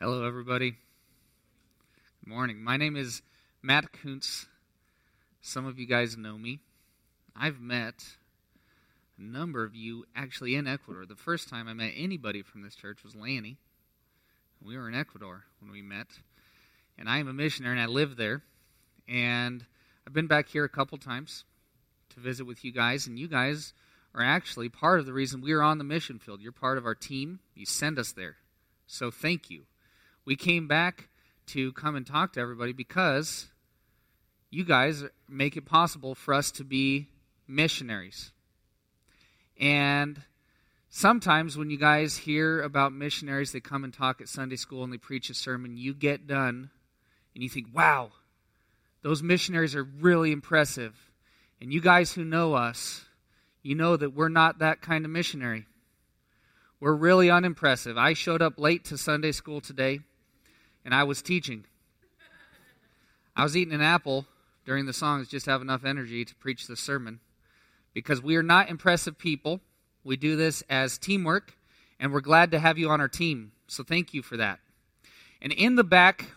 Hello, everybody. Good morning. My name is Matt Kuntz. Some of you guys know me. I've met a number of you actually in Ecuador. The first time I met anybody from this church was Lanny. We were in Ecuador when we met. And I am a missionary and I live there. And I've been back here a couple times to visit with you guys. And you guys are actually part of the reason we are on the mission field. You're part of our team. You send us there. So thank you we came back to come and talk to everybody because you guys make it possible for us to be missionaries. And sometimes when you guys hear about missionaries, they come and talk at Sunday school and they preach a sermon, you get done and you think, wow, those missionaries are really impressive. And you guys who know us, you know that we're not that kind of missionary. We're really unimpressive. I showed up late to Sunday school today and I was teaching. I was eating an apple during the songs just to have enough energy to preach the sermon because we are not impressive people. We do this as teamwork, and we're glad to have you on our team. So thank you for that. And in the back,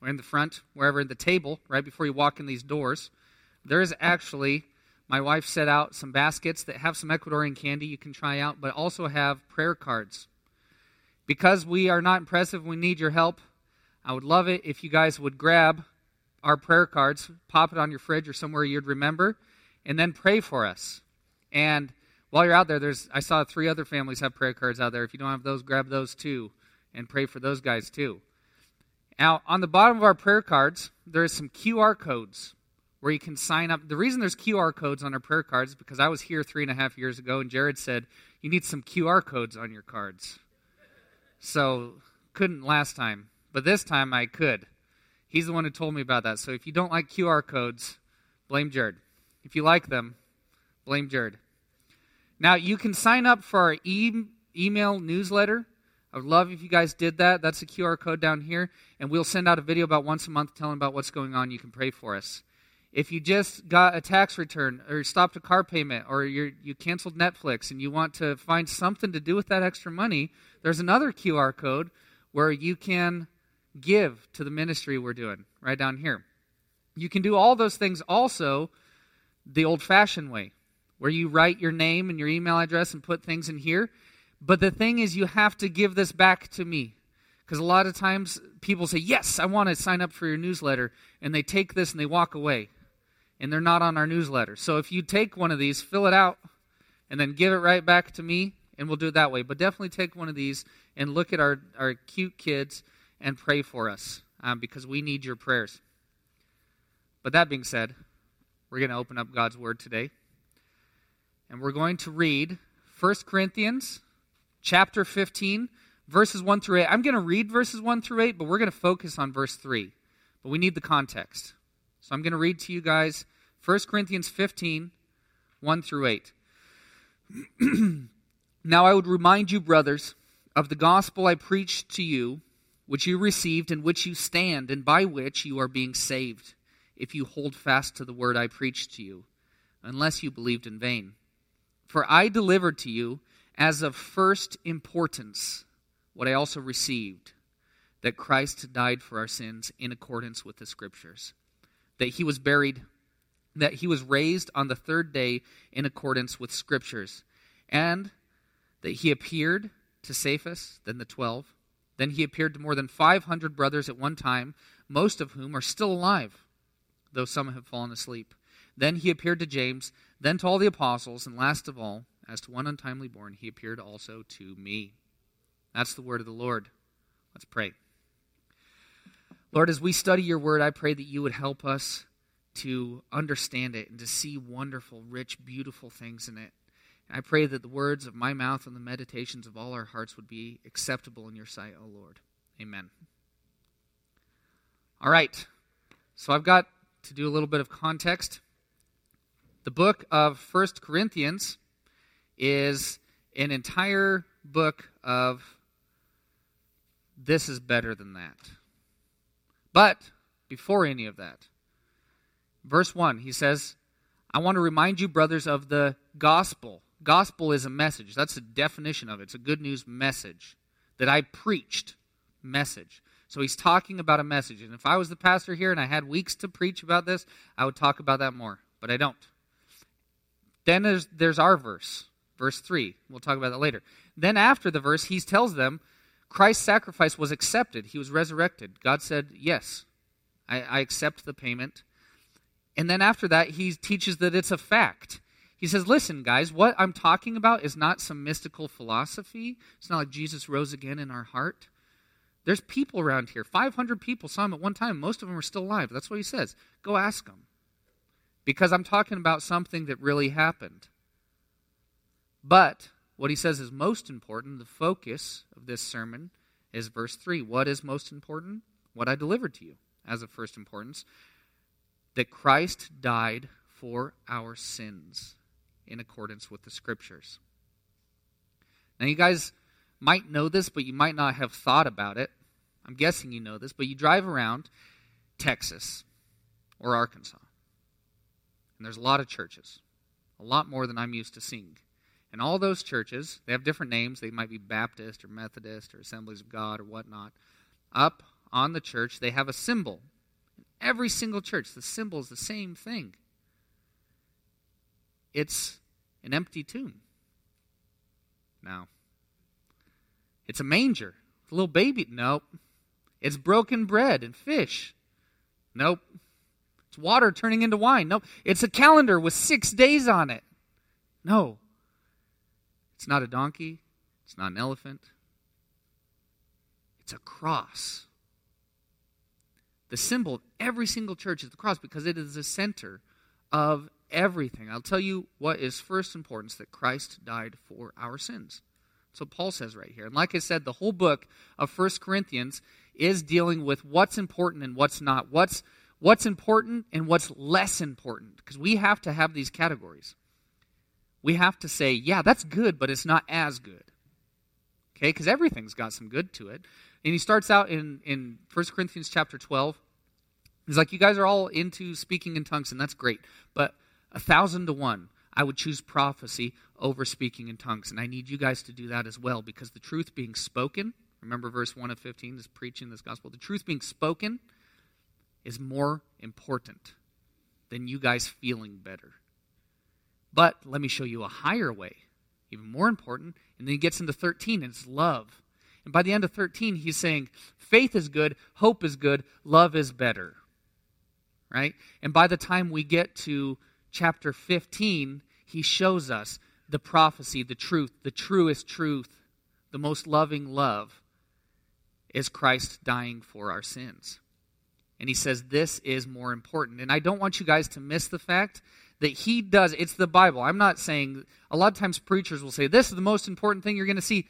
or in the front, wherever, in the table, right before you walk in these doors, there is actually, my wife set out some baskets that have some Ecuadorian candy you can try out, but also have prayer cards. Because we are not impressive, we need your help. I would love it if you guys would grab our prayer cards, pop it on your fridge or somewhere you'd remember, and then pray for us. And while you're out there, there's I saw three other families have prayer cards out there. If you don't have those, grab those too, and pray for those guys too. Now, on the bottom of our prayer cards, there is some QR codes where you can sign up. The reason there's QR codes on our prayer cards is because I was here three and a half years ago, and Jared said you need some QR codes on your cards. So couldn't last time but this time I could. He's the one who told me about that. So if you don't like QR codes, blame Jared. If you like them, blame Jared. Now, you can sign up for our e- email newsletter. I would love if you guys did that. That's the QR code down here. And we'll send out a video about once a month telling about what's going on. You can pray for us. If you just got a tax return or stopped a car payment or you you canceled Netflix and you want to find something to do with that extra money, there's another QR code where you can give to the ministry we're doing right down here. You can do all those things also the old fashioned way, where you write your name and your email address and put things in here. But the thing is, you have to give this back to me. Because a lot of times people say, Yes, I want to sign up for your newsletter. And they take this and they walk away. And they're not on our newsletter. So if you take one of these, fill it out, and then give it right back to me, and we'll do it that way. But definitely take one of these and look at our, our cute kids and pray for us um, because we need your prayers. But that being said, we're going to open up God's Word today. And we're going to read 1 Corinthians chapter 15, verses 1 through 8. I'm going to read verses 1 through 8, but we're going to focus on verse 3. But we need the context. So I'm going to read to you guys 1 Corinthians 15, 1 through 8. now I would remind you, brothers, of the gospel I preached to you which you received, in which you stand, and by which you are being saved, if you hold fast to the word I preached to you, unless you believed in vain. For I delivered to you as of first importance what I also received that Christ died for our sins in accordance with the Scriptures, that he was buried, that he was raised on the third day in accordance with Scriptures, and that he appeared to Cephas, then the twelve. Then he appeared to more than 500 brothers at one time, most of whom are still alive, though some have fallen asleep. Then he appeared to James, then to all the apostles, and last of all, as to one untimely born, he appeared also to me. That's the word of the Lord. Let's pray. Lord, as we study your word, I pray that you would help us to understand it and to see wonderful, rich, beautiful things in it. I pray that the words of my mouth and the meditations of all our hearts would be acceptable in your sight, O Lord. Amen. All right. So I've got to do a little bit of context. The book of First Corinthians is an entire book of this is better than that. But before any of that, verse 1, he says, I want to remind you, brothers, of the gospel Gospel is a message. That's the definition of it. It's a good news message that I preached. Message. So he's talking about a message. And if I was the pastor here and I had weeks to preach about this, I would talk about that more. But I don't. Then there's, there's our verse, verse 3. We'll talk about that later. Then after the verse, he tells them Christ's sacrifice was accepted. He was resurrected. God said, Yes, I, I accept the payment. And then after that, he teaches that it's a fact. He says, Listen, guys, what I'm talking about is not some mystical philosophy. It's not like Jesus rose again in our heart. There's people around here. 500 people saw him at one time. Most of them are still alive. That's what he says. Go ask them. Because I'm talking about something that really happened. But what he says is most important, the focus of this sermon, is verse 3. What is most important? What I delivered to you as of first importance that Christ died for our sins in accordance with the scriptures. Now, you guys might know this, but you might not have thought about it. I'm guessing you know this, but you drive around Texas or Arkansas, and there's a lot of churches, a lot more than I'm used to seeing. And all those churches, they have different names. They might be Baptist or Methodist or Assemblies of God or whatnot. Up on the church, they have a symbol. In Every single church, the symbol is the same thing it's an empty tomb. Now, it's a manger. It's a little baby. Nope. It's broken bread and fish. Nope. It's water turning into wine. Nope. It's a calendar with six days on it. No. It's not a donkey. It's not an elephant. It's a cross. The symbol of every single church is the cross because it is the center of everything. I'll tell you what is first importance that Christ died for our sins. So Paul says right here. And like I said, the whole book of First Corinthians is dealing with what's important and what's not. What's what's important and what's less important because we have to have these categories. We have to say, yeah, that's good, but it's not as good. Okay? Cuz everything's got some good to it. And he starts out in in 1 Corinthians chapter 12. He's like, you guys are all into speaking in tongues, and that's great. But a thousand to one, I would choose prophecy over speaking in tongues. And I need you guys to do that as well because the truth being spoken, remember verse 1 of 15 is preaching this gospel. The truth being spoken is more important than you guys feeling better. But let me show you a higher way, even more important. And then he gets into 13, and it's love. And by the end of 13, he's saying faith is good, hope is good, love is better. Right? And by the time we get to chapter 15, he shows us the prophecy, the truth, the truest truth, the most loving love is Christ dying for our sins. And he says this is more important. And I don't want you guys to miss the fact that he does, it's the Bible. I'm not saying, a lot of times preachers will say, this is the most important thing you're going to see.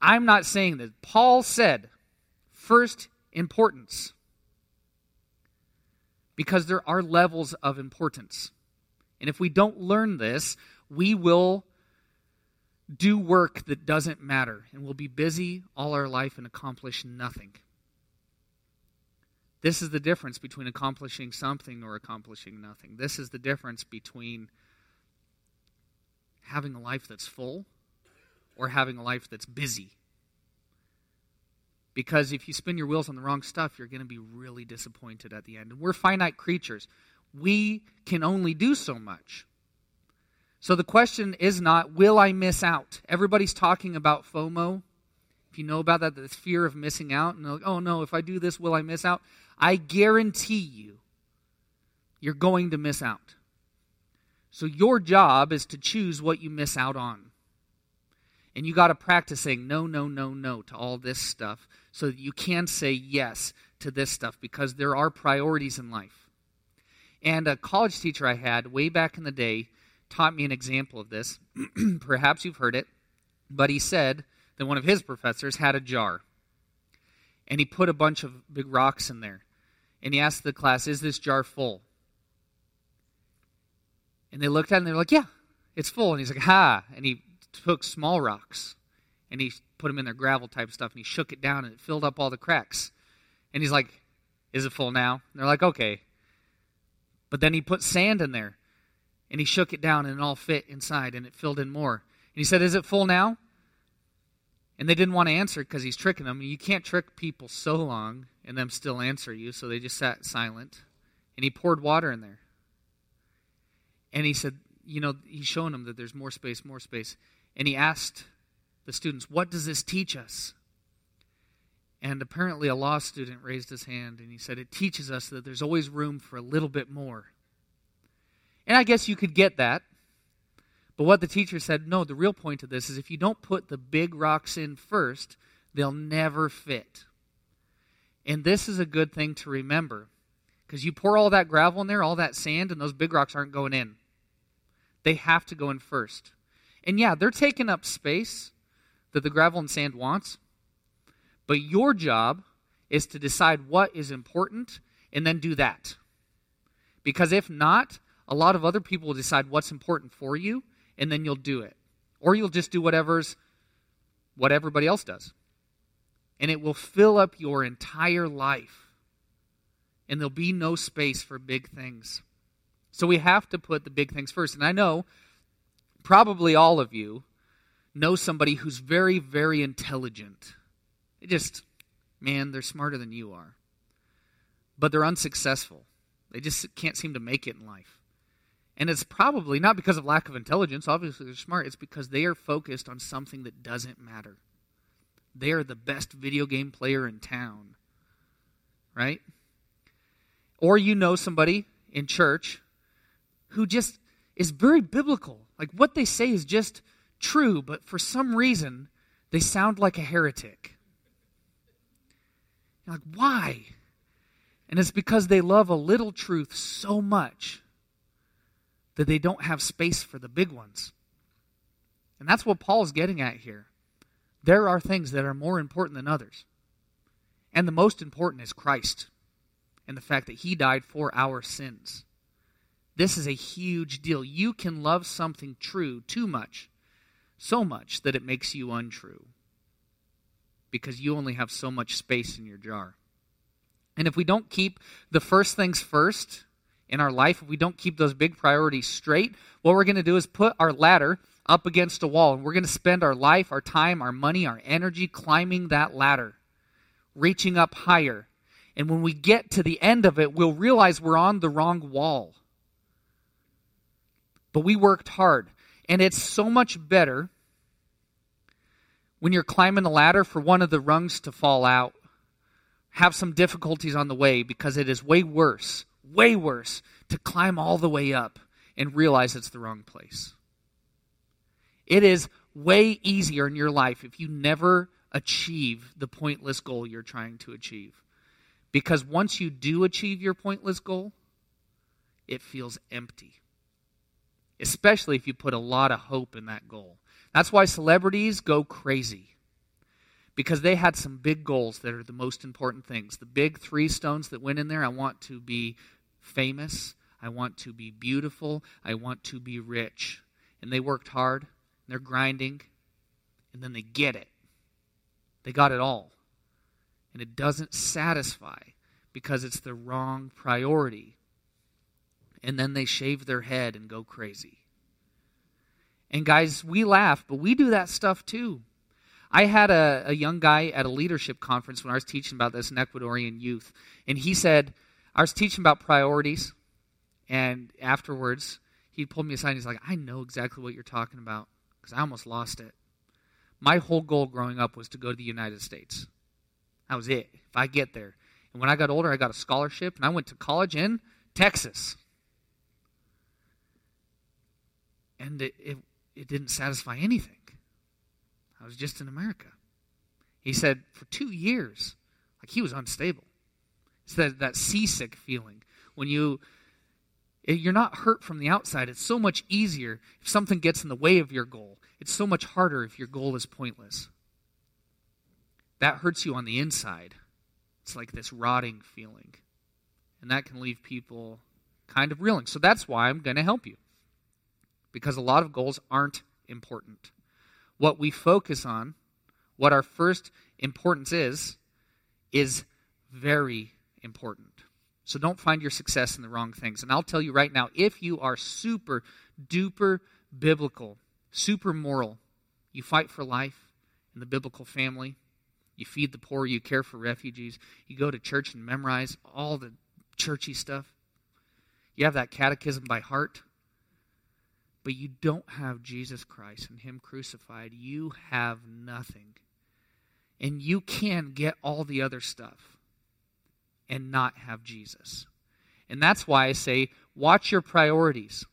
I'm not saying that. Paul said, first importance. Because there are levels of importance. And if we don't learn this, we will do work that doesn't matter and we'll be busy all our life and accomplish nothing. This is the difference between accomplishing something or accomplishing nothing. This is the difference between having a life that's full or having a life that's busy. Because if you spin your wheels on the wrong stuff, you're going to be really disappointed at the end. And we're finite creatures we can only do so much. So the question is not, will I miss out? Everybody's talking about FOMO. If you know about that, the fear of missing out, and like, oh no, if I do this, will I miss out? I guarantee you, you're going to miss out. So your job is to choose what you miss out on. And you got to practice saying no, no, no, no to all this stuff so that you can say yes to this stuff because there are priorities in life. And a college teacher I had way back in the day taught me an example of this. Perhaps you've heard it, but he said that one of his professors had a jar. And he put a bunch of big rocks in there. And he asked the class, Is this jar full? And they looked at it and they were like, Yeah, it's full. And he's like, Ha! And he took small rocks and he put them in their gravel type stuff and he shook it down and it filled up all the cracks. And he's like, Is it full now? And they're like, Okay. But then he put sand in there and he shook it down and it all fit inside and it filled in more. And he said, Is it full now? And they didn't want to answer because he's tricking them. You can't trick people so long and them still answer you, so they just sat silent. And he poured water in there. And he said, you know, he's showing them that there's more space, more space. And he asked the students, What does this teach us? And apparently, a law student raised his hand and he said, It teaches us that there's always room for a little bit more. And I guess you could get that. But what the teacher said, no, the real point of this is if you don't put the big rocks in first, they'll never fit. And this is a good thing to remember because you pour all that gravel in there, all that sand, and those big rocks aren't going in. They have to go in first. And yeah, they're taking up space that the gravel and sand wants. But your job is to decide what is important and then do that. Because if not, a lot of other people will decide what's important for you and then you'll do it. Or you'll just do whatever's what everybody else does. And it will fill up your entire life. And there'll be no space for big things. So we have to put the big things first. And I know probably all of you know somebody who's very, very intelligent. They just, man, they're smarter than you are. But they're unsuccessful. They just can't seem to make it in life. And it's probably not because of lack of intelligence. Obviously, they're smart. It's because they are focused on something that doesn't matter. They are the best video game player in town. Right? Or you know somebody in church who just is very biblical. Like what they say is just true, but for some reason, they sound like a heretic. You're like, why? And it's because they love a little truth so much that they don't have space for the big ones. And that's what Paul's getting at here. There are things that are more important than others. And the most important is Christ and the fact that he died for our sins. This is a huge deal. You can love something true too much, so much that it makes you untrue because you only have so much space in your jar. And if we don't keep the first things first, in our life, if we don't keep those big priorities straight, what we're going to do is put our ladder up against a wall. And we're going to spend our life, our time, our money, our energy climbing that ladder, reaching up higher. And when we get to the end of it, we'll realize we're on the wrong wall. But we worked hard. And it's so much better when you're climbing the ladder for one of the rungs to fall out, have some difficulties on the way, because it is way worse way worse to climb all the way up and realize it's the wrong place. It is way easier in your life if you never achieve the pointless goal you're trying to achieve. Because once you do achieve your pointless goal, it feels empty. Especially if you put a lot of hope in that goal. That's why celebrities go crazy. Because they had some big goals that are the most important things. The big three stones that went in there I want to be famous. I want to be beautiful. I want to be rich. And they worked hard. they're grinding. And then they get it. They got it all. And it doesn't satisfy because it's the wrong priority. And then they shave their head and go crazy. And guys, we laugh, but we do that stuff too. I had a, a young guy at a leadership conference when I was teaching about this in Ecuadorian youth, and he said, I was teaching about priorities, and afterwards, he pulled me aside and he's like, I know exactly what you're talking about because I almost lost it. My whole goal growing up was to go to the United States. That was it. If I get there. And when I got older, I got a scholarship and I went to college in Texas. And it, it, it didn't satisfy anything. I was just in America. He said, for two years, like he was unstable. It's that, that seasick feeling. When you you're not hurt from the outside. It's so much easier if something gets in the way of your goal. It's so much harder if your goal is pointless. That hurts you on the inside. It's like this rotting feeling. And that can leave people kind of reeling. So that's why I'm going to help you. Because a lot of goals aren't important. What we focus on, what our first importance is, is very important. So don't find your success in the wrong things. And I'll tell you right now if you are super duper biblical, super moral, you fight for life, in the biblical family. You feed the poor, you care for refugees, you go to church and memorize all the churchy stuff. You have that catechism by heart. But you don't have Jesus Christ and Him crucified. You have nothing. And you can get all the other stuff and not have Jesus. And that's why I say, watch your priorities.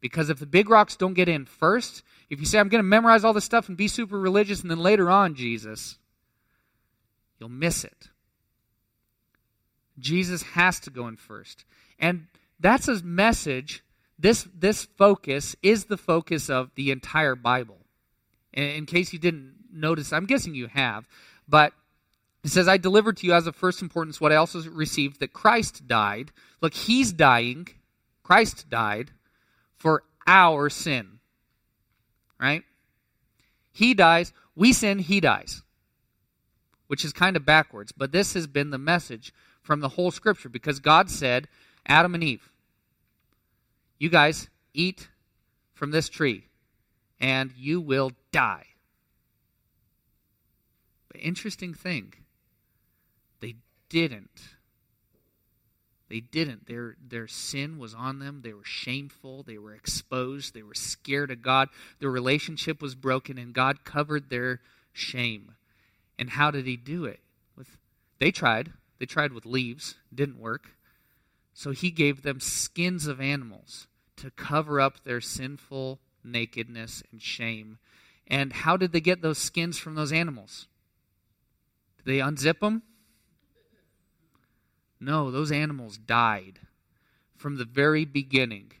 Because if the big rocks don't get in first, if you say, I'm going to memorize all this stuff and be super religious, and then later on, Jesus, you'll miss it. Jesus has to go in first. And that's a message. This, this focus is the focus of the entire Bible. In case you didn't notice, I'm guessing you have, but it says, I delivered to you as of first importance what I also received that Christ died. Look, he's dying. Christ died for our sin. Right? He dies. We sin, he dies. Which is kind of backwards. But this has been the message from the whole scripture because God said, Adam and Eve, you guys eat from this tree and you will die. But interesting thing, they didn't. They didn't. Their, their sin was on them. They were shameful. They were exposed. They were scared of God. Their relationship was broken, and God covered their shame. And how did He do it? With They tried. They tried with leaves, didn't work. So he gave them skins of animals to cover up their sinful nakedness and shame. And how did they get those skins from those animals? Did they unzip them? No, those animals died from the very beginning.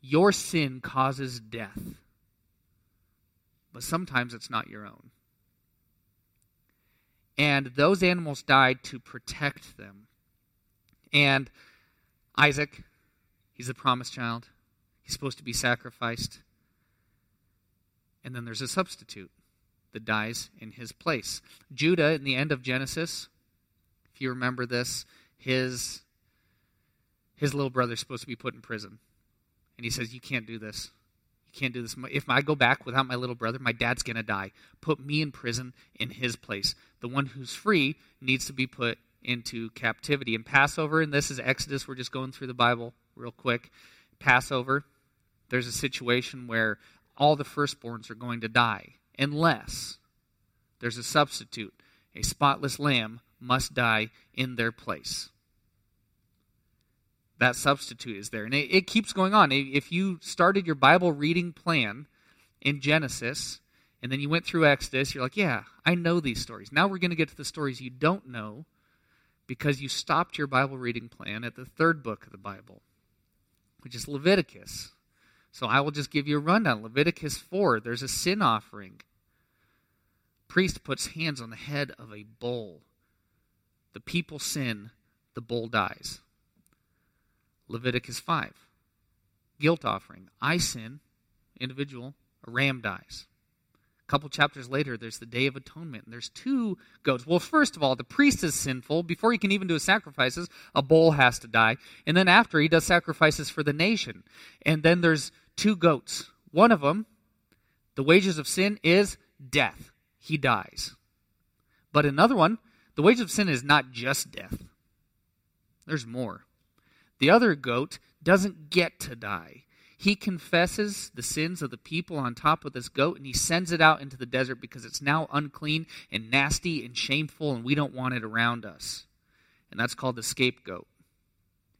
Your sin causes death, but sometimes it's not your own. And those animals died to protect them. And Isaac, he's the promised child. He's supposed to be sacrificed. And then there's a substitute that dies in his place. Judah, in the end of Genesis, if you remember this, his his little brother's supposed to be put in prison. And he says, You can't do this. You can't do this. If I go back without my little brother, my dad's going to die. Put me in prison in his place. The one who's free needs to be put into captivity. And Passover, and this is Exodus, we're just going through the Bible real quick. Passover, there's a situation where all the firstborns are going to die unless there's a substitute. A spotless lamb must die in their place that substitute is there. And it, it, keeps going on. If you started your Bible reading plan in Genesis and then you went through Exodus, you're like, yeah, I know these stories. Now we're going to get to the stories you don't know because you stopped your Bible reading plan at the third book of the Bible, which is Leviticus. So I will just give you a rundown. Leviticus 4, there's a sin offering. Priest puts hands on the head of a bull. The people sin, the bull dies. Leviticus 5. Guilt offering. I sin, individual, a ram dies. Couple chapters later, there's the Day of Atonement, and there's two goats. Well, first of all, the priest is sinful. Before he can even do his sacrifices, a bull has to die. And then after, he does sacrifices for the nation. And then there's two goats. One of them, the wages of sin is death. He dies. But another one, the wages of sin is not just death, there's more. The other goat doesn't get to die. He confesses the sins of the people on top of this goat and he sends it out into the desert because it's now unclean and nasty and shameful and we don't want it around us. And that's called the scapegoat.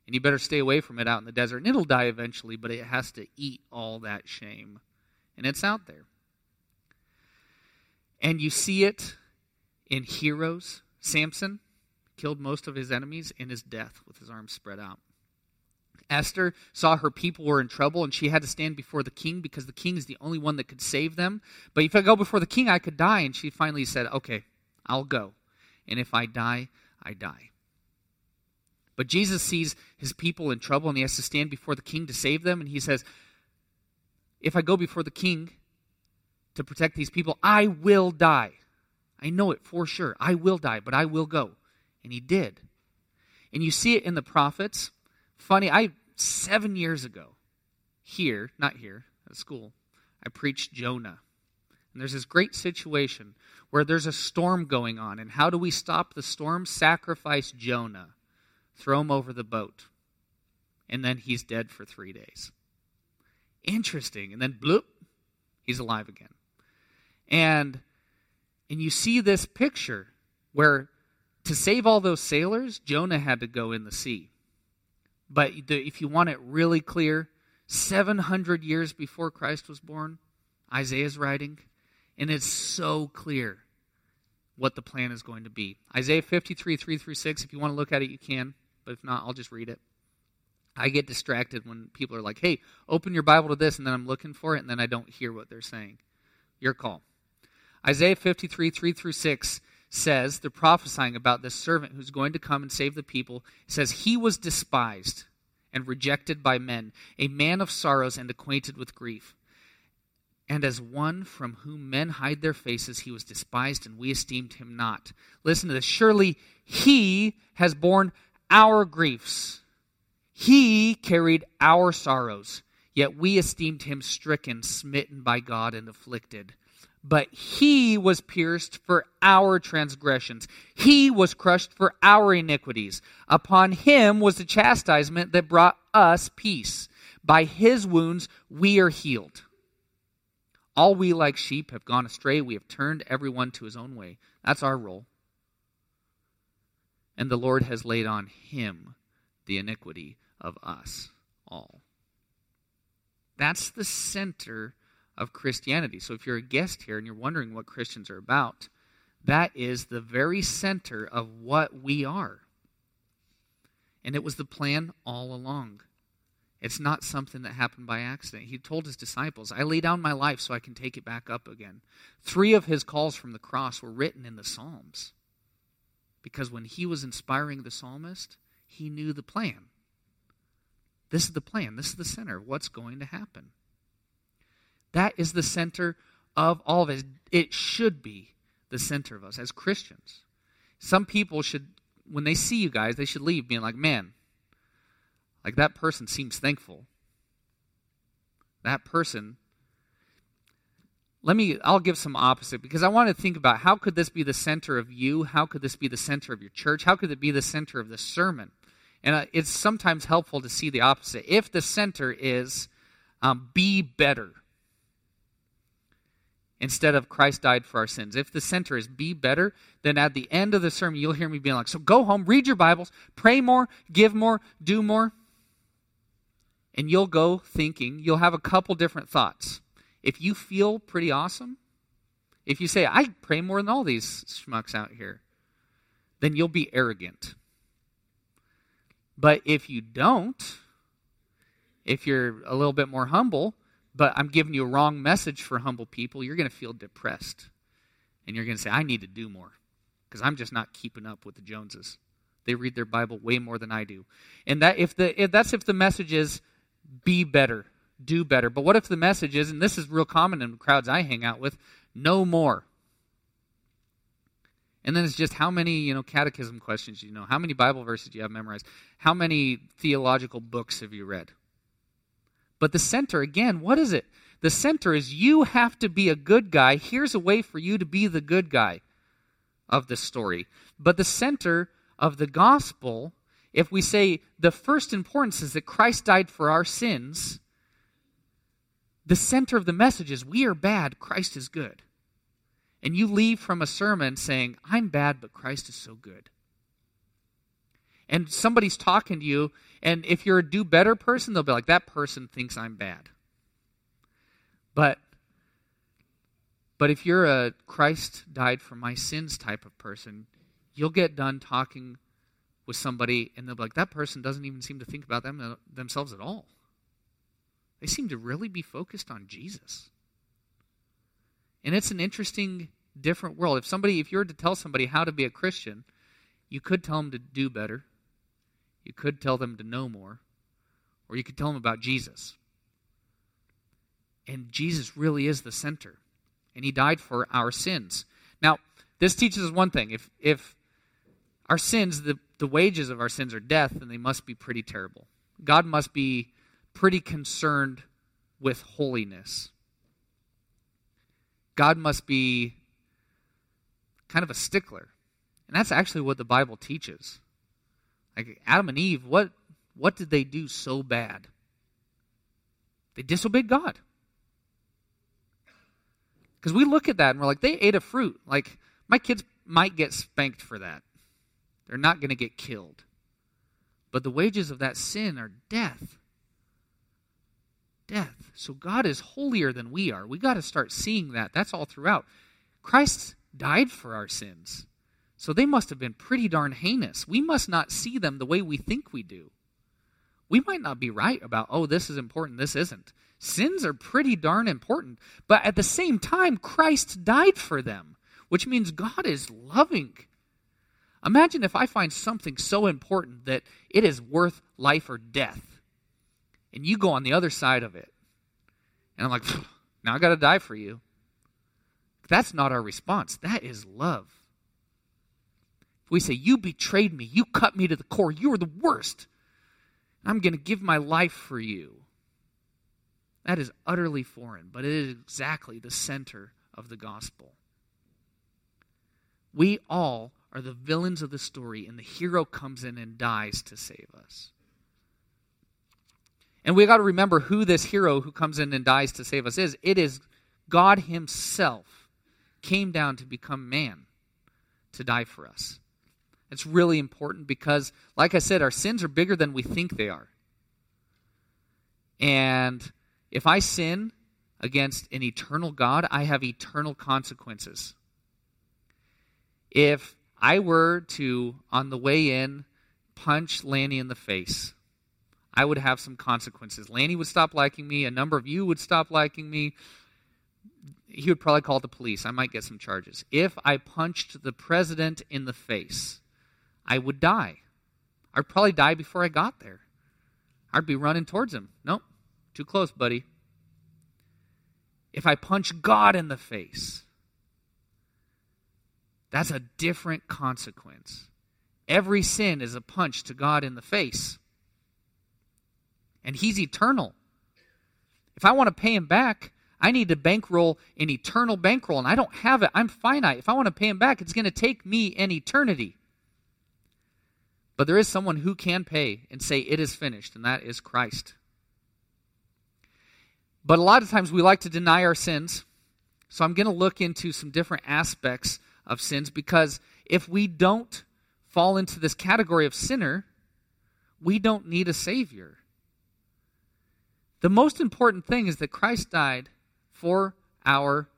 And you better stay away from it out in the desert. And it'll die eventually, but it has to eat all that shame. And it's out there. And you see it in heroes. Samson killed most of his enemies in his death with his arms spread out. Esther saw her people were in trouble and she had to stand before the king because the king is the only one that could save them. But if I go before the king, I could die. And she finally said, Okay, I'll go. And if I die, I die. But Jesus sees his people in trouble and he has to stand before the king to save them. And he says, If I go before the king to protect these people, I will die. I know it for sure. I will die, but I will go. And he did. And you see it in the prophets. Funny, I seven years ago, here, not here, at school, I preached Jonah. And there's this great situation where there's a storm going on. And how do we stop the storm? Sacrifice Jonah, throw him over the boat. And then he's dead for three days. Interesting. And then bloop, he's alive again. And and you see this picture where to save all those sailors, Jonah had to go in the sea. But the, if you want it really clear, 700 years before Christ was born, Isaiah's writing, and it's so clear what the plan is going to be. Isaiah 53, 3 through 6, if you want to look at it, you can, but if not, I'll just read it. I get distracted when people are like, hey, open your Bible to this, and then I'm looking for it, and then I don't hear what they're saying. Your call. Isaiah 53, 3 through 6 says, they're prophesying about this servant who's going to come and save the people. Says, He was despised and rejected by men, a man of sorrows and acquainted with grief. And as one from whom men hide their faces, he was despised, and we esteemed him not. Listen to this. Surely he has borne our griefs, he carried our sorrows, yet we esteemed him stricken, smitten by God, and afflicted but he was pierced for our transgressions. He was crushed for our iniquities. Upon him was the chastisement that brought us peace. By his wounds we are healed. All we like sheep have gone astray. We have turned everyone to his own way. That's our role. And the Lord has laid on him the iniquity of us all. That's the center of Christianity. So if you're a guest here and you're wondering what Christians are about, that is the very center of what we are. And it was the plan all along. It's not something that happened by accident. He told his disciples, I lay down my life so I can take it back up again. Three of his calls from the cross were written in the Psalms. Because when he was inspiring the psalmist, he knew the plan. This is the plan. This is the center of what's going to happen. That is the center of all of it. It should be the center of us as Christians. Some people should, when they see you guys, they should leave being like, man, like that person seems thankful. That person. Let me, I'll give some opposite because I want to think about how could this be the center of you? How could this be the center of your church? How could it be the center of the sermon? And uh, it's sometimes helpful to see the opposite. If the center is um, be better, instead of Christ died for our sins. If the center is be better, then at the end of the sermon, you'll hear me being like, so go home, read your Bibles, pray more, give more, do more. And you'll go thinking, you'll have a couple different thoughts. If you feel pretty awesome, if you say, I pray more than all these schmucks out here, then you'll be arrogant. But if you don't, if you're a little bit more humble, but I'm giving you a wrong message for humble people, you're going to feel depressed. And you're going to say, I need to do more because I'm just not keeping up with the Joneses. They read their Bible way more than I do. And that if the if that's if the message is be better, do better. But what if the message is, and this is real common in crowds I hang out with, no more. And then it's just how many, you know, catechism questions you know, how many Bible verses you have memorized, how many theological books have you read? But the center, again, what is it? The center is you have to be a good guy. Here's a way for you to be the good guy of the story. But the center of the gospel, if we say the first importance is that Christ died for our sins, the center of the message is we are bad, Christ is good. And you leave from a sermon saying, I'm bad, but Christ is so good. And somebody's talking to you and if you're a do better person, they'll be like, that person thinks I'm bad. But but if you're a Christ died for my sins type of person, you'll get done talking with somebody and they'll be like, that person doesn't even seem to think about them themselves at all. They seem to really be focused on Jesus. And it's an interesting, different world. If somebody, if you were to tell somebody how to be a Christian, you could tell them to do better. You could tell them to know more, or you could tell them about Jesus. And Jesus really is the center, and He died for our sins. Now, this teaches us one thing. If, if our sins, the, the wages of our sins are death, then they must be pretty terrible. God must be pretty concerned with holiness. God must be kind of a stickler. And that's actually what the Bible teaches. Like Adam and Eve, what what did they do so bad? They disobeyed God. Because we look at that and we're like, they ate a fruit. Like, my kids might get spanked for that. They're not going to get killed. But the wages of that sin are death. Death. So God is holier than we are. We got to start seeing that. That's all throughout. Christ died for our sins. So they must have been pretty darn heinous. We must not see them the way we think we do. We might not be right about, oh, this is important, this isn't. Sins are pretty darn important. But at the same time, Christ died for them, which means God is loving. Imagine if I find something so important that it is worth life or death, and you go on the other side of it. And I'm like, now I got to die for you. That's not our response. That is love. If we say, You betrayed me, you cut me to the core, you are the worst, I'm going to give my life for you. That is utterly foreign, but it is exactly the center of the gospel. We all are the villains of the story, and the hero comes in and dies to save us. And we got to remember who this hero who comes in and dies to save us is. It is God Himself came down to become man to die for us. It's really important because, like I said, our sins are bigger than we think they are. And if I sin against an eternal God, I have eternal consequences. If I were to, on the way in, punch Lanny in the face, I would have some consequences. Lanny would stop liking me. A number of you would stop liking me he would probably call the police. I might get some charges. If I punched the president in the face, I would die. I'd probably die before I got there. I'd be running towards him. Nope, too close, buddy. If I punch God in the face, that's a different consequence. Every sin is a punch to God in the face. And He's eternal. If I want to pay Him back, I need to bankroll an eternal bankroll, and I don't have it. I'm finite. If I want to pay him back, it's going to take me an eternity. But there is someone who can pay and say, It is finished, and that is Christ. But a lot of times we like to deny our sins. So I'm going to look into some different aspects of sins because if we don't fall into this category of sinner, we don't need a Savior. The most important thing is that Christ died for our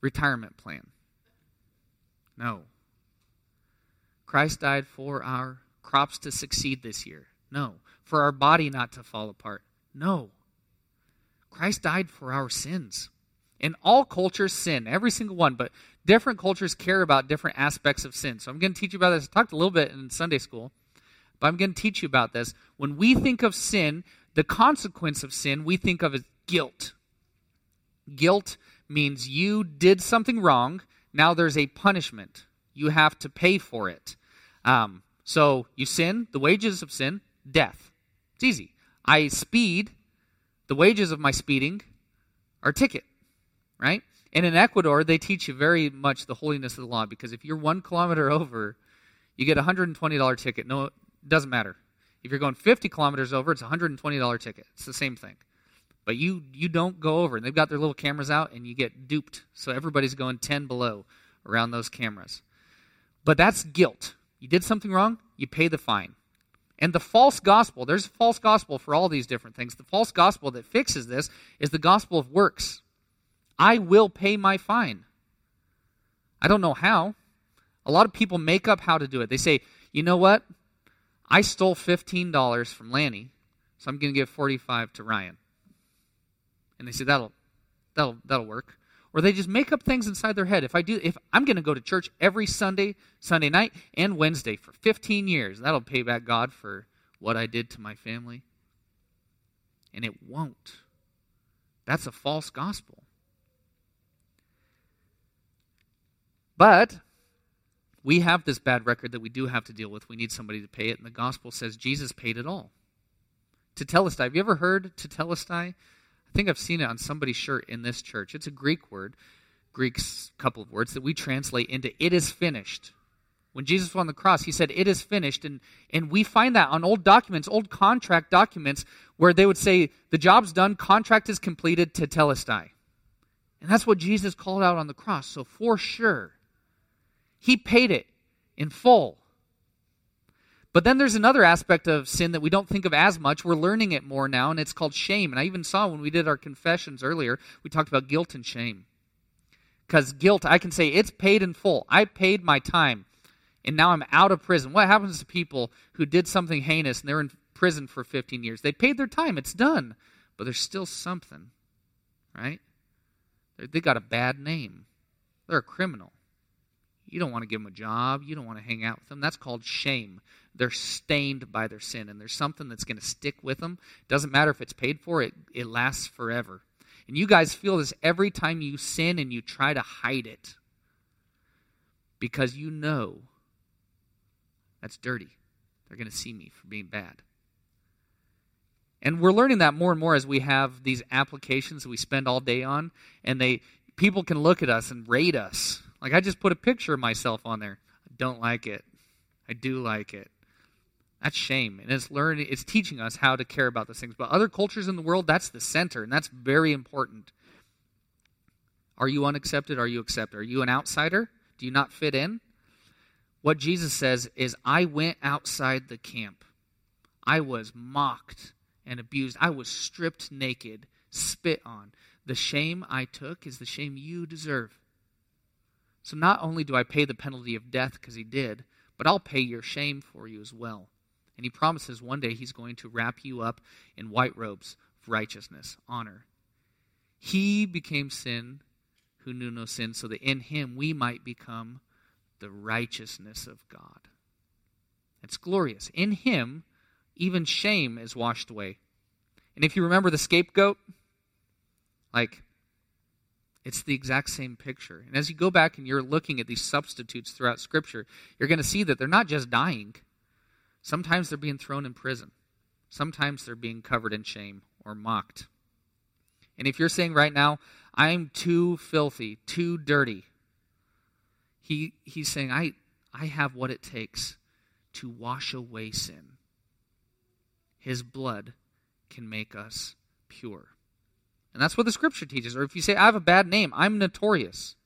retirement plan. No. Christ died for our crops to succeed this year. No. For our body not to fall apart. No. Christ died for our sins. And all cultures sin, every single one, but different cultures care about different aspects of sin. So I'm going to teach you about this. I talked a little bit in Sunday school, but I'm going to teach you about this. When we think of sin, the consequence of sin we think of as guilt. Guilt means you did something wrong. Now there's a punishment. You have to pay for it. Um, so you sin, the wages of sin, death. It's easy. I speed, the wages of my speeding are ticket, right? And in Ecuador, they teach you very much the holiness of the law because if you're one kilometer over, you get a $120 ticket. No, doesn't matter. If you're going 50 kilometers over, it's a $120 ticket. It's the same thing. But you you don't go over. And they've got their little cameras out and you get duped. So everybody's going 10 below around those cameras. But that's guilt. You did something wrong, you pay the fine. And the false gospel, there's a false gospel for all these different things. The false gospel that fixes this is the gospel of works. I will pay my fine. I don't know how. A lot of people make up how to do it. They say, you know what? I stole $15 from Lanny, so I'm going to give 45 to Ryan. And they say that'll that'll that'll work. Or they just make up things inside their head. If I do if I'm going to go to church every Sunday, Sunday night and Wednesday for 15 years, that'll pay back God for what I did to my family. And it won't. That's a false gospel. But we have this bad record that we do have to deal with. We need somebody to pay it, and the gospel says Jesus paid it all. Tetelestai. Have you ever heard tetelestai? I I think I've seen it on somebody's shirt in this church. It's a Greek word, Greek's couple of words that we translate into it is finished. When Jesus was on the cross, he said, It is finished. And, and we find that on old documents, old contract documents, where they would say, The job's done, contract is completed, tetelestai. And that's what Jesus called out on the cross. So for sure, he paid it in full. But then there's another aspect of sin that we don't think of as much. We're learning it more now, and it's called shame. And I even saw when we did our confessions earlier, we talked about guilt and shame. Because guilt, I can say it's paid in full. I paid my time, and now I'm out of prison. What happens to people who did something heinous and they're in prison for 15 years? They paid their time, it's done. But there's still something, right? They got a bad name, they're a criminal. You don't want to give them a job. You don't want to hang out with them. That's called shame. They're stained by their sin, and there's something that's going to stick with them. Doesn't matter if it's paid for, it, it lasts forever. And you guys feel this every time you sin and you try to hide it because you know that's dirty. They're going to see me for being bad. And we're learning that more and more as we have these applications that we spend all day on, and they people can look at us and rate us like I just put a picture of myself on there. I don't like it. I do like it. That's shame. And it's learning it's teaching us how to care about those things. But other cultures in the world, that's the center, and that's very important. Are you unaccepted? Are you accepted? Are you an outsider? Do you not fit in? What Jesus says is, I went outside the camp. I was mocked and abused. I was stripped naked, spit on. The shame I took is the shame you deserve. So not only do I pay the penalty of death because he did, but I'll pay your shame for you as well. And he promises one day he's going to wrap you up in white robes of righteousness, honor. He became sin who knew no sin, so that in him we might become the righteousness of God. It's glorious. In him, even shame is washed away. And if you remember the scapegoat, like it's the exact same picture. And as you go back and you're looking at these substitutes throughout Scripture, you're going to see that they're not just dying. Sometimes they're being thrown in prison. Sometimes they're being covered in shame or mocked. And if you're saying right now, I'm too filthy, too dirty, he, he's saying, I, I have what it takes to wash away sin. His blood can make us pure. And that's what the scripture teaches. Or if you say, I have a bad name, I'm notorious.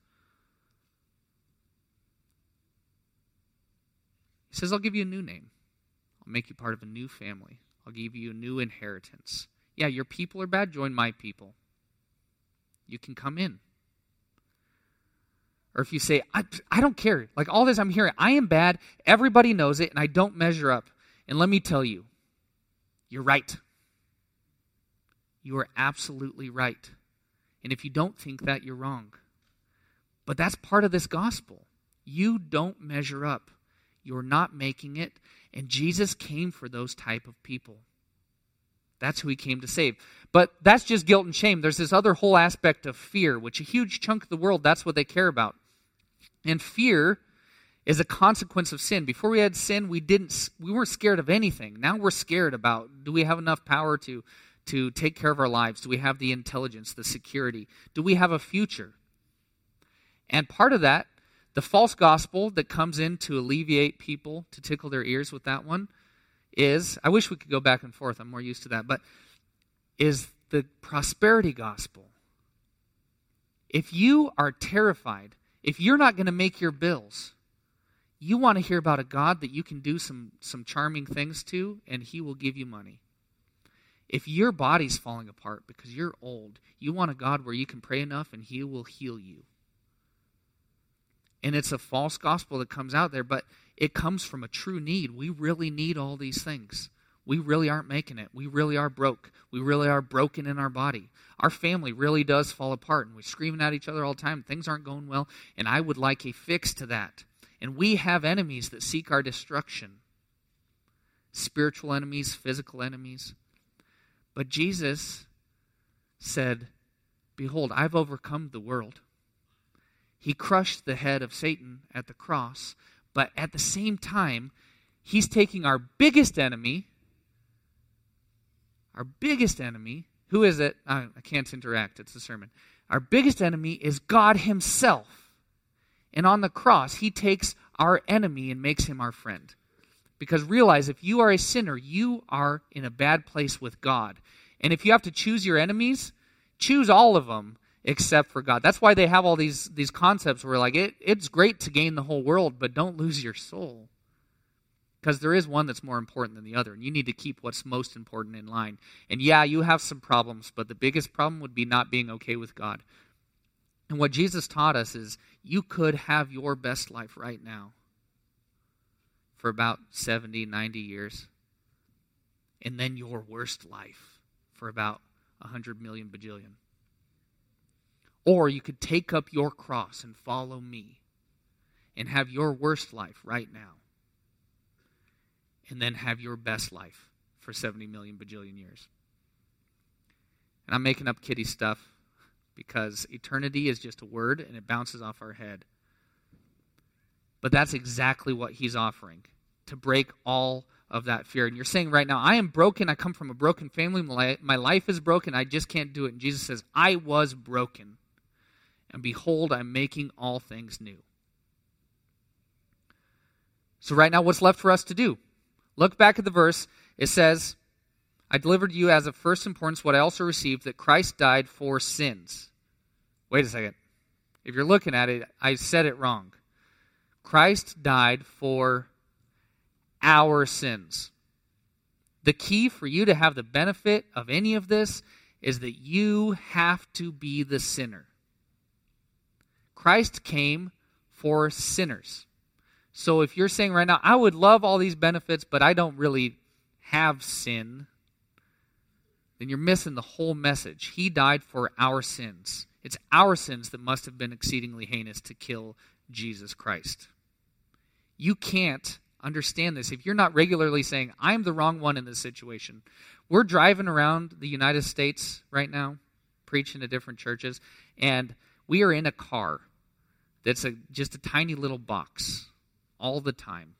He says, I'll give you a new name. I'll make you part of a new family. I'll give you a new inheritance. Yeah, your people are bad. Join my people. You can come in. Or if you say, I, I don't care. Like all this I'm hearing, I am bad. Everybody knows it, and I don't measure up. And let me tell you, you're right. You are absolutely right. And if you don't think that, you're wrong. But that's part of this gospel. You don't measure up. You're not making it. And Jesus came for those type of people. That's who he came to save. But that's just guilt and shame. There's this other whole aspect of fear, which a huge chunk of the world, that's what they care about. And fear is a consequence of sin. Before we had sin, we didn't we weren't scared of anything. Now we're scared about do we have enough power to to take care of our lives? Do we have the intelligence, the security? Do we have a future? And part of that, the false gospel that comes in to alleviate people, to tickle their ears with that one, is I wish we could go back and forth. I'm more used to that. But is the prosperity gospel. If you are terrified, if you're not going to make your bills, you want to hear about a God that you can do some, some charming things to, and He will give you money. If your body's falling apart because you're old, you want a God where you can pray enough and He will heal you. And it's a false gospel that comes out there, but it comes from a true need. We really need all these things. We really aren't making it. We really are broke. We really are broken in our body. Our family really does fall apart, and we're screaming at each other all the time. Things aren't going well, and I would like a fix to that. And we have enemies that seek our destruction spiritual enemies, physical enemies. But Jesus said, Behold, I've overcome the world. He crushed the head of Satan at the cross, but at the same time, he's taking our biggest enemy, our biggest enemy, Who is it? I, I can't interact. It's a sermon. Our biggest enemy is God Himself. And on the cross, He takes our enemy and makes him our friend. Because realize if you are a sinner, you are in a bad place with God. And if you have to choose your enemies, choose all of them except for God. That's why they have all these these concepts where like it, it's great to gain the whole world, but don't lose your soul. Because there is one that's more important than the other, and you need to keep what's most important in line. And yeah, you have some problems, but the biggest problem would be not being okay with God. And what Jesus taught us is you could have your best life right now for about 70, 90 years, and then your worst life for about 100 million bajillion. Or you could take up your cross and follow me and have your worst life right now, and then have your best life for 70 million bajillion years. And I'm making up kitty stuff because eternity is just a word and it bounces off our head. But that's exactly what he's offering to break all of that fear. And you're saying right now, I am broken. I come from a broken family. My life is broken. I just can't do it. And Jesus says, I was broken. And behold, I'm making all things new. So, right now, what's left for us to do? Look back at the verse. It says, I delivered you as of first importance what I also received that Christ died for sins. Wait a second. If you're looking at it, I said it wrong. Christ died for our sins. The key for you to have the benefit of any of this is that you have to be the sinner. Christ came for sinners. So if you're saying right now, I would love all these benefits, but I don't really have sin, then you're missing the whole message. He died for our sins. It's our sins that must have been exceedingly heinous to kill Jesus Christ. You can't understand this if you're not regularly saying, I'm the wrong one in this situation. We're driving around the United States right now, preaching to different churches, and we are in a car that's a, just a tiny little box all the time.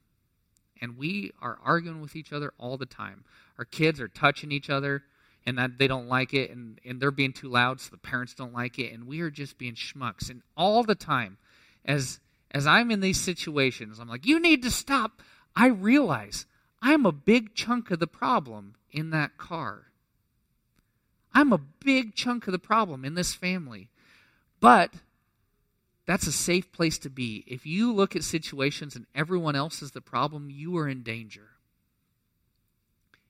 And we are arguing with each other all the time. Our kids are touching each other and that they don't like it and, and they're being too loud so the parents don't like it and we are just being schmucks and all the time as as i'm in these situations i'm like you need to stop. I realize i'm a big chunk of the problem in that car. I'm a big chunk of the problem in this family. But that's a safe place to be. If you look at situations and everyone else is the problem you are in danger.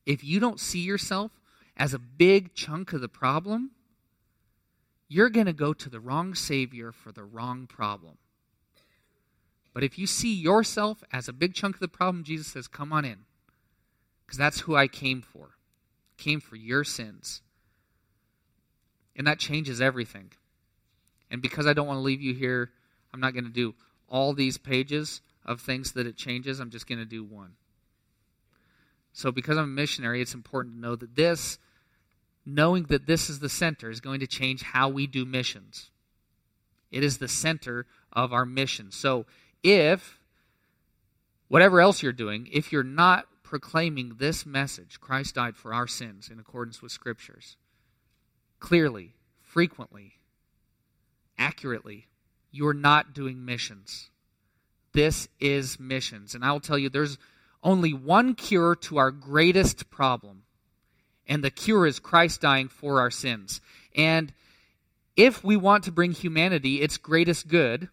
If you don't see yourself as a big chunk of the problem, you're going to go to the wrong Savior for the wrong problem. But if you see yourself as a big chunk of the problem, Jesus says, Come on in. Because that's who I came for. Came for your sins. And that changes everything. And because I don't want to leave you here, I'm not going to do all these pages of things that it changes. I'm just going to do one. So, because I'm a missionary, it's important to know that this knowing that this is the center is going to change how we do missions. It is the center of our mission. So if, whatever else you're doing, if you're not proclaiming this message, Christ died for our sins in accordance with Scriptures, clearly, frequently, accurately, you're not doing missions. This is missions. And I will tell you, there's only one cure to our greatest problem and the cure is Christ dying for our sins. And if we want to bring humanity its greatest good,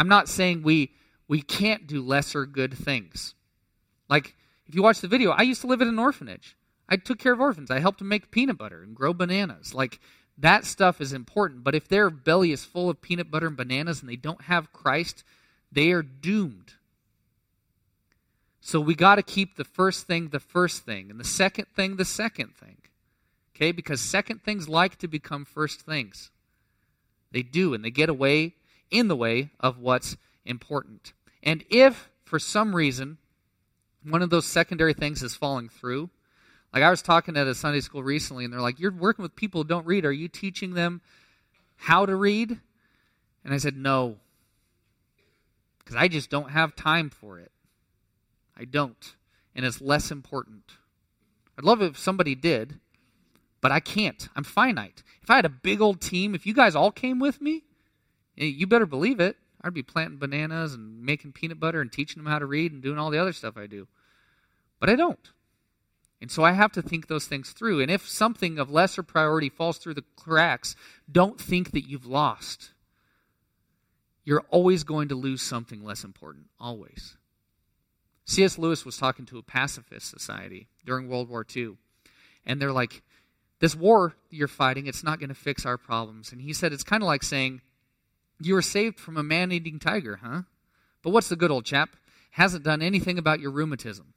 I'm not saying we we can't do lesser good things. Like if you watch the video, I used to live at an orphanage. I took care of orphans. I helped them make peanut butter and grow bananas. Like that stuff is important, but if their belly is full of peanut butter and bananas and they don't have Christ, they are doomed. So we got to keep the first thing the first thing, and the second thing the second thing. Okay? Because second things like to become first things. They do, and they get away in the way of what's important. And if, for some reason, one of those secondary things is falling through, like I was talking at a Sunday school recently, and they're like, You're working with people who don't read. Are you teaching them how to read? And I said, No. Because I just don't have time for it. I don't. And it's less important. I'd love if somebody did, But I can't. I'm finite. If I had a big old team, if you guys all came with me, Eh, you better believe it. I'd be planting bananas and making peanut butter and teaching them how to read and doing all the other stuff I do. But I don't. And so I have to think those things through. And if something of lesser priority falls through the cracks, don't think that you've lost. You're always going to lose something less important. Always. C.S. Lewis was talking to a pacifist society during World War II. And they're like, this war you're fighting, it's not going to fix our problems. And he said, it's kind of like saying, you were saved from a man eating tiger, huh? But what's the good old chap? Hasn't done anything about your rheumatism.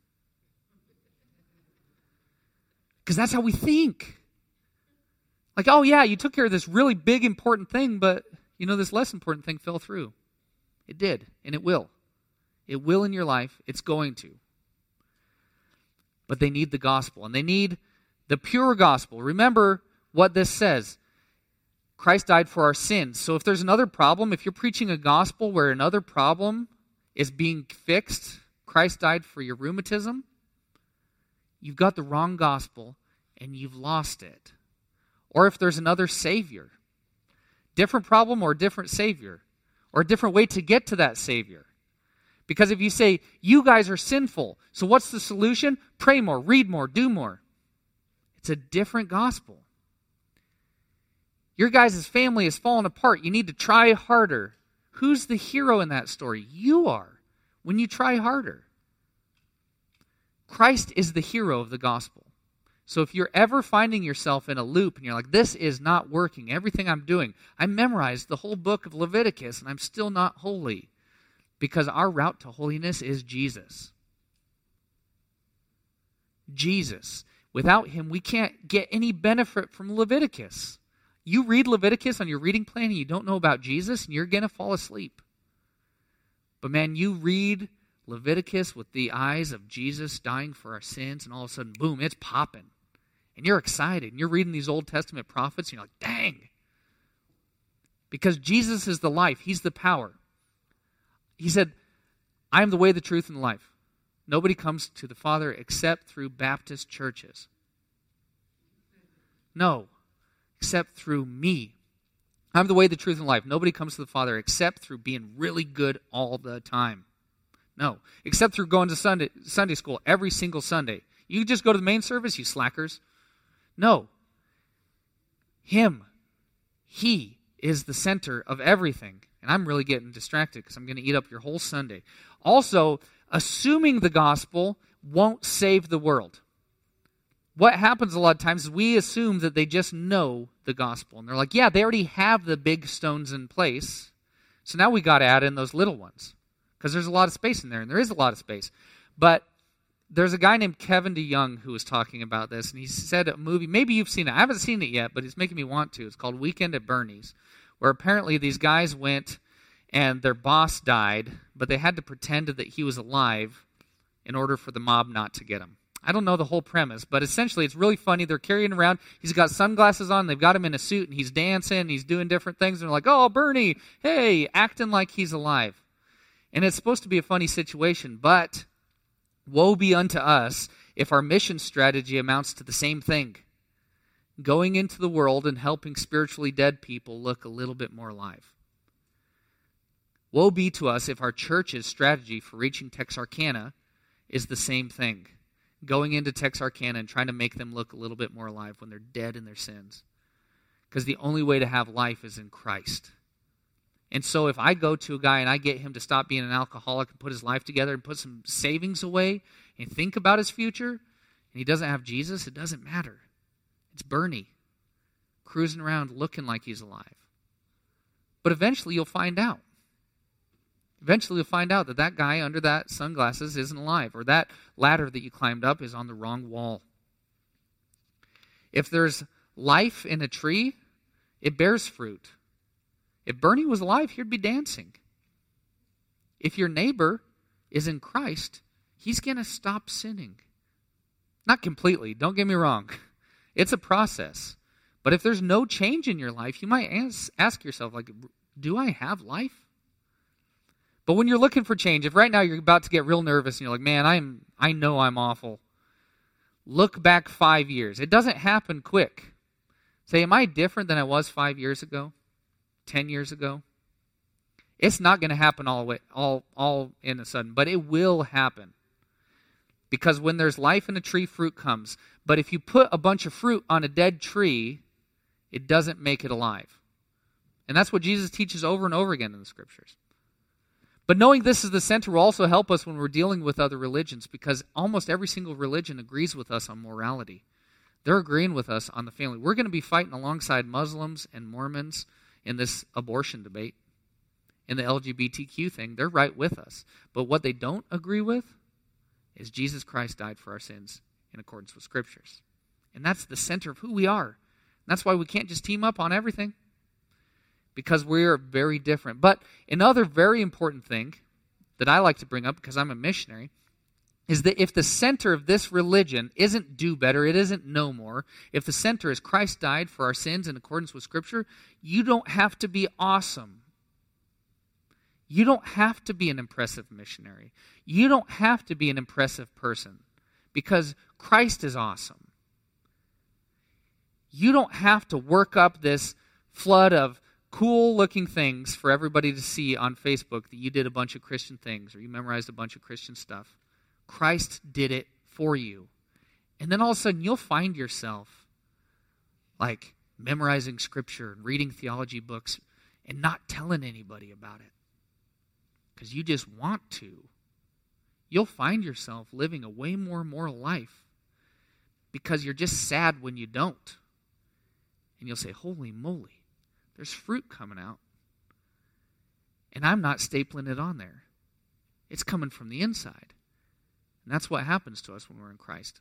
Because that's how we think. Like, oh, yeah, you took care of this really big, important thing, but, you know, this less important thing fell through. It did, and it will. It will in your life. It's going to. But they need the gospel, and they need the pure gospel. Remember what this says Christ died for our sins. So if there's another problem, if you're preaching a gospel where another problem is being fixed, Christ died for your rheumatism, you've got the wrong gospel and you've lost it. Or if there's another Savior, different problem or different Savior, or a different way to get to that Savior. Because if you say, you guys are sinful, so what's the solution? Pray more, read more, do more. It's a different gospel. Your guys' family is falling apart. You need to try harder. Who's the hero in that story? You are when you try harder. Christ is the hero of the gospel. So if you're ever finding yourself in a loop and you're like, this is not working, everything I'm doing, I memorized the whole book of Leviticus and I'm still not holy. Because our route to holiness is Jesus. Jesus. Without him, we can't get any benefit from Leviticus. You read Leviticus on your reading plan and you don't know about Jesus, and you're going to fall asleep. But man, you read Leviticus with the eyes of Jesus dying for our sins, and all of a sudden, boom, it's popping. And you're excited. And you're reading these Old Testament prophets, and you're like, dang. Because Jesus is the life, He's the power. He said, I am the way, the truth, and the life. Nobody comes to the Father except through Baptist churches. No, except through me. I'm the way, the truth, and life. Nobody comes to the Father except through being really good all the time. No, except through going to Sunday, Sunday school every single Sunday. You just go to the main service, you slackers. No. Him. He is the center of everything. And I'm really getting distracted because I'm going to eat up your whole Sunday. Also, assuming the gospel won't save the world. What happens a lot of times is we assume that they just know the gospel. And they're like, yeah, they already have the big stones in place. So now we got to add in those little ones because there's a lot of space in there, and there is a lot of space. But there's a guy named Kevin DeYoung who was talking about this, and he said a movie. Maybe you've seen it. I haven't seen it yet, but it's making me want to. It's called Weekend at Bernie's, where apparently these guys went and their boss died, but they had to pretend that he was alive in order for the mob not to get him. I don't know the whole premise, but essentially it's really funny. They're carrying around. He's got sunglasses on. They've got him in a suit, and he's dancing. He's doing different things. And they're like, "Oh, Bernie, hey," acting like he's alive. And it's supposed to be a funny situation, but woe be unto us if our mission strategy amounts to the same thing going into the world and helping spiritually dead people look a little bit more alive. Woe be to us if our church's strategy for reaching Texarkana is the same thing going into Texarkana and trying to make them look a little bit more alive when they're dead in their sins. Because the only way to have life is in Christ. And so if I go to a guy and I get him to stop being an alcoholic and put his life together and put some savings away and think about his future, and he doesn't have Jesus, it doesn't matter. It's Bernie cruising around looking like he's alive. But eventually you'll find out. Eventually you'll find out that that guy under that sunglasses isn't alive, or that ladder that you climbed up is on the wrong wall. If there's life in a tree, it bears fruit. If Bernie was alive, he'd be dancing. If your neighbor is in Christ, he's going to stop sinning. Not completely, don't get me wrong. It's a process. But if there's no change in your life, you might ask, ask yourself like do I have life? But when you're looking for change, if right now you're about to get real nervous and you're like, "Man, I'm I know I'm awful." Look back 5 years. It doesn't happen quick. Say, am I different than I was five years ago? Ten years ago? It's not going to happen all, all, all in a sudden, but it will happen. Because when there's life in a tree, fruit comes. But if you put a bunch of fruit on a dead tree, it doesn't make it alive. And that's what Jesus teaches over and over again in the scriptures. But knowing this is the center will also help us when we're dealing with other religions because almost every single religion agrees with us on morality. They're agreeing with us on the family. We're going to be fighting alongside Muslims and Mormons in this abortion debate, in the LGBTQ thing. They're right with us. But what they don't agree with is Jesus Christ died for our sins in accordance with scriptures. And that's the center of who we are. that's why we can't just team up on everything because we're very different. But another very important thing that I like to bring up because I'm a missionary is that if the center of this religion isn't do better, it isn't know more, if the center is Christ died for our sins in accordance with Scripture, you don't have to be awesome. You don't have to be an impressive missionary. You don't have to be an impressive person because Christ is awesome. You don't have to work up this flood of cool looking things for everybody to see on Facebook that you did a bunch of Christian things or you memorized a bunch of Christian stuff. Christ did it for you. And then all of a sudden you'll find yourself like memorizing scripture and reading theology books and not telling anybody about it because you just want to. You'll find yourself living a way more moral life because you're just sad when you don't. And you'll say, Holy moly, there's fruit coming out. And I'm not stapling it on there. It's coming from the inside. And that's what happens to us when we're in Christ.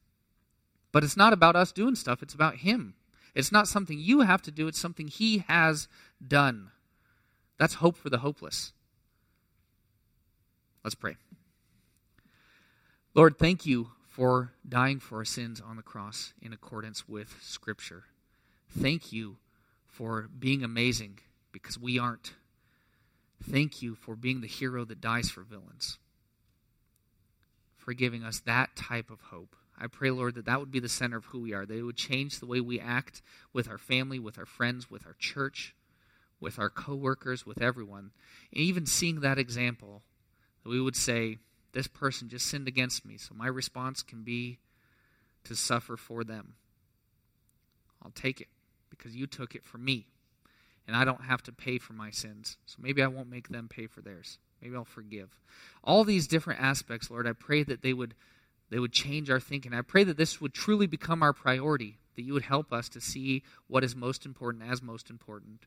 But it's not about us doing stuff, it's about Him. It's not something you have to do, it's something He has done. That's hope for the hopeless. Let's pray. Lord, thank you for dying for our sins on the cross in accordance with Scripture. Thank you for being amazing because we aren't. Thank you for being the hero that dies for villains, for giving us that type of hope. I pray, Lord, that that would be the center of who we are, that it would change the way we act with our family, with our friends, with our church, with our coworkers, with everyone. And even seeing that example, that we would say, This person just sinned against me, so my response can be to suffer for them. I'll take it because you took it for me. And I don't have to pay for my sins. So maybe I won't make them pay for theirs. Maybe I'll forgive. All these different aspects, Lord, I pray that they would they would change our thinking. I pray that this would truly become our priority, that you would help us to see what is most important as most important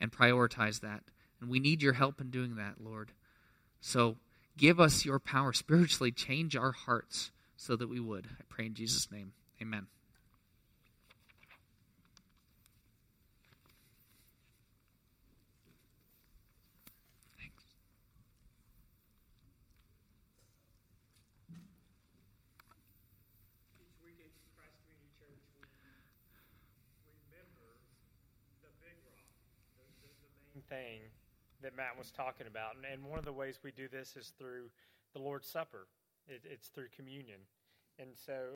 and prioritize that. And we need your help in doing that, Lord. So give us your power spiritually, change our hearts so that we would. I pray in Jesus' name. Amen. Thing that Matt was talking about. And, and one of the ways we do this is through the Lord's Supper, it, it's through communion. And so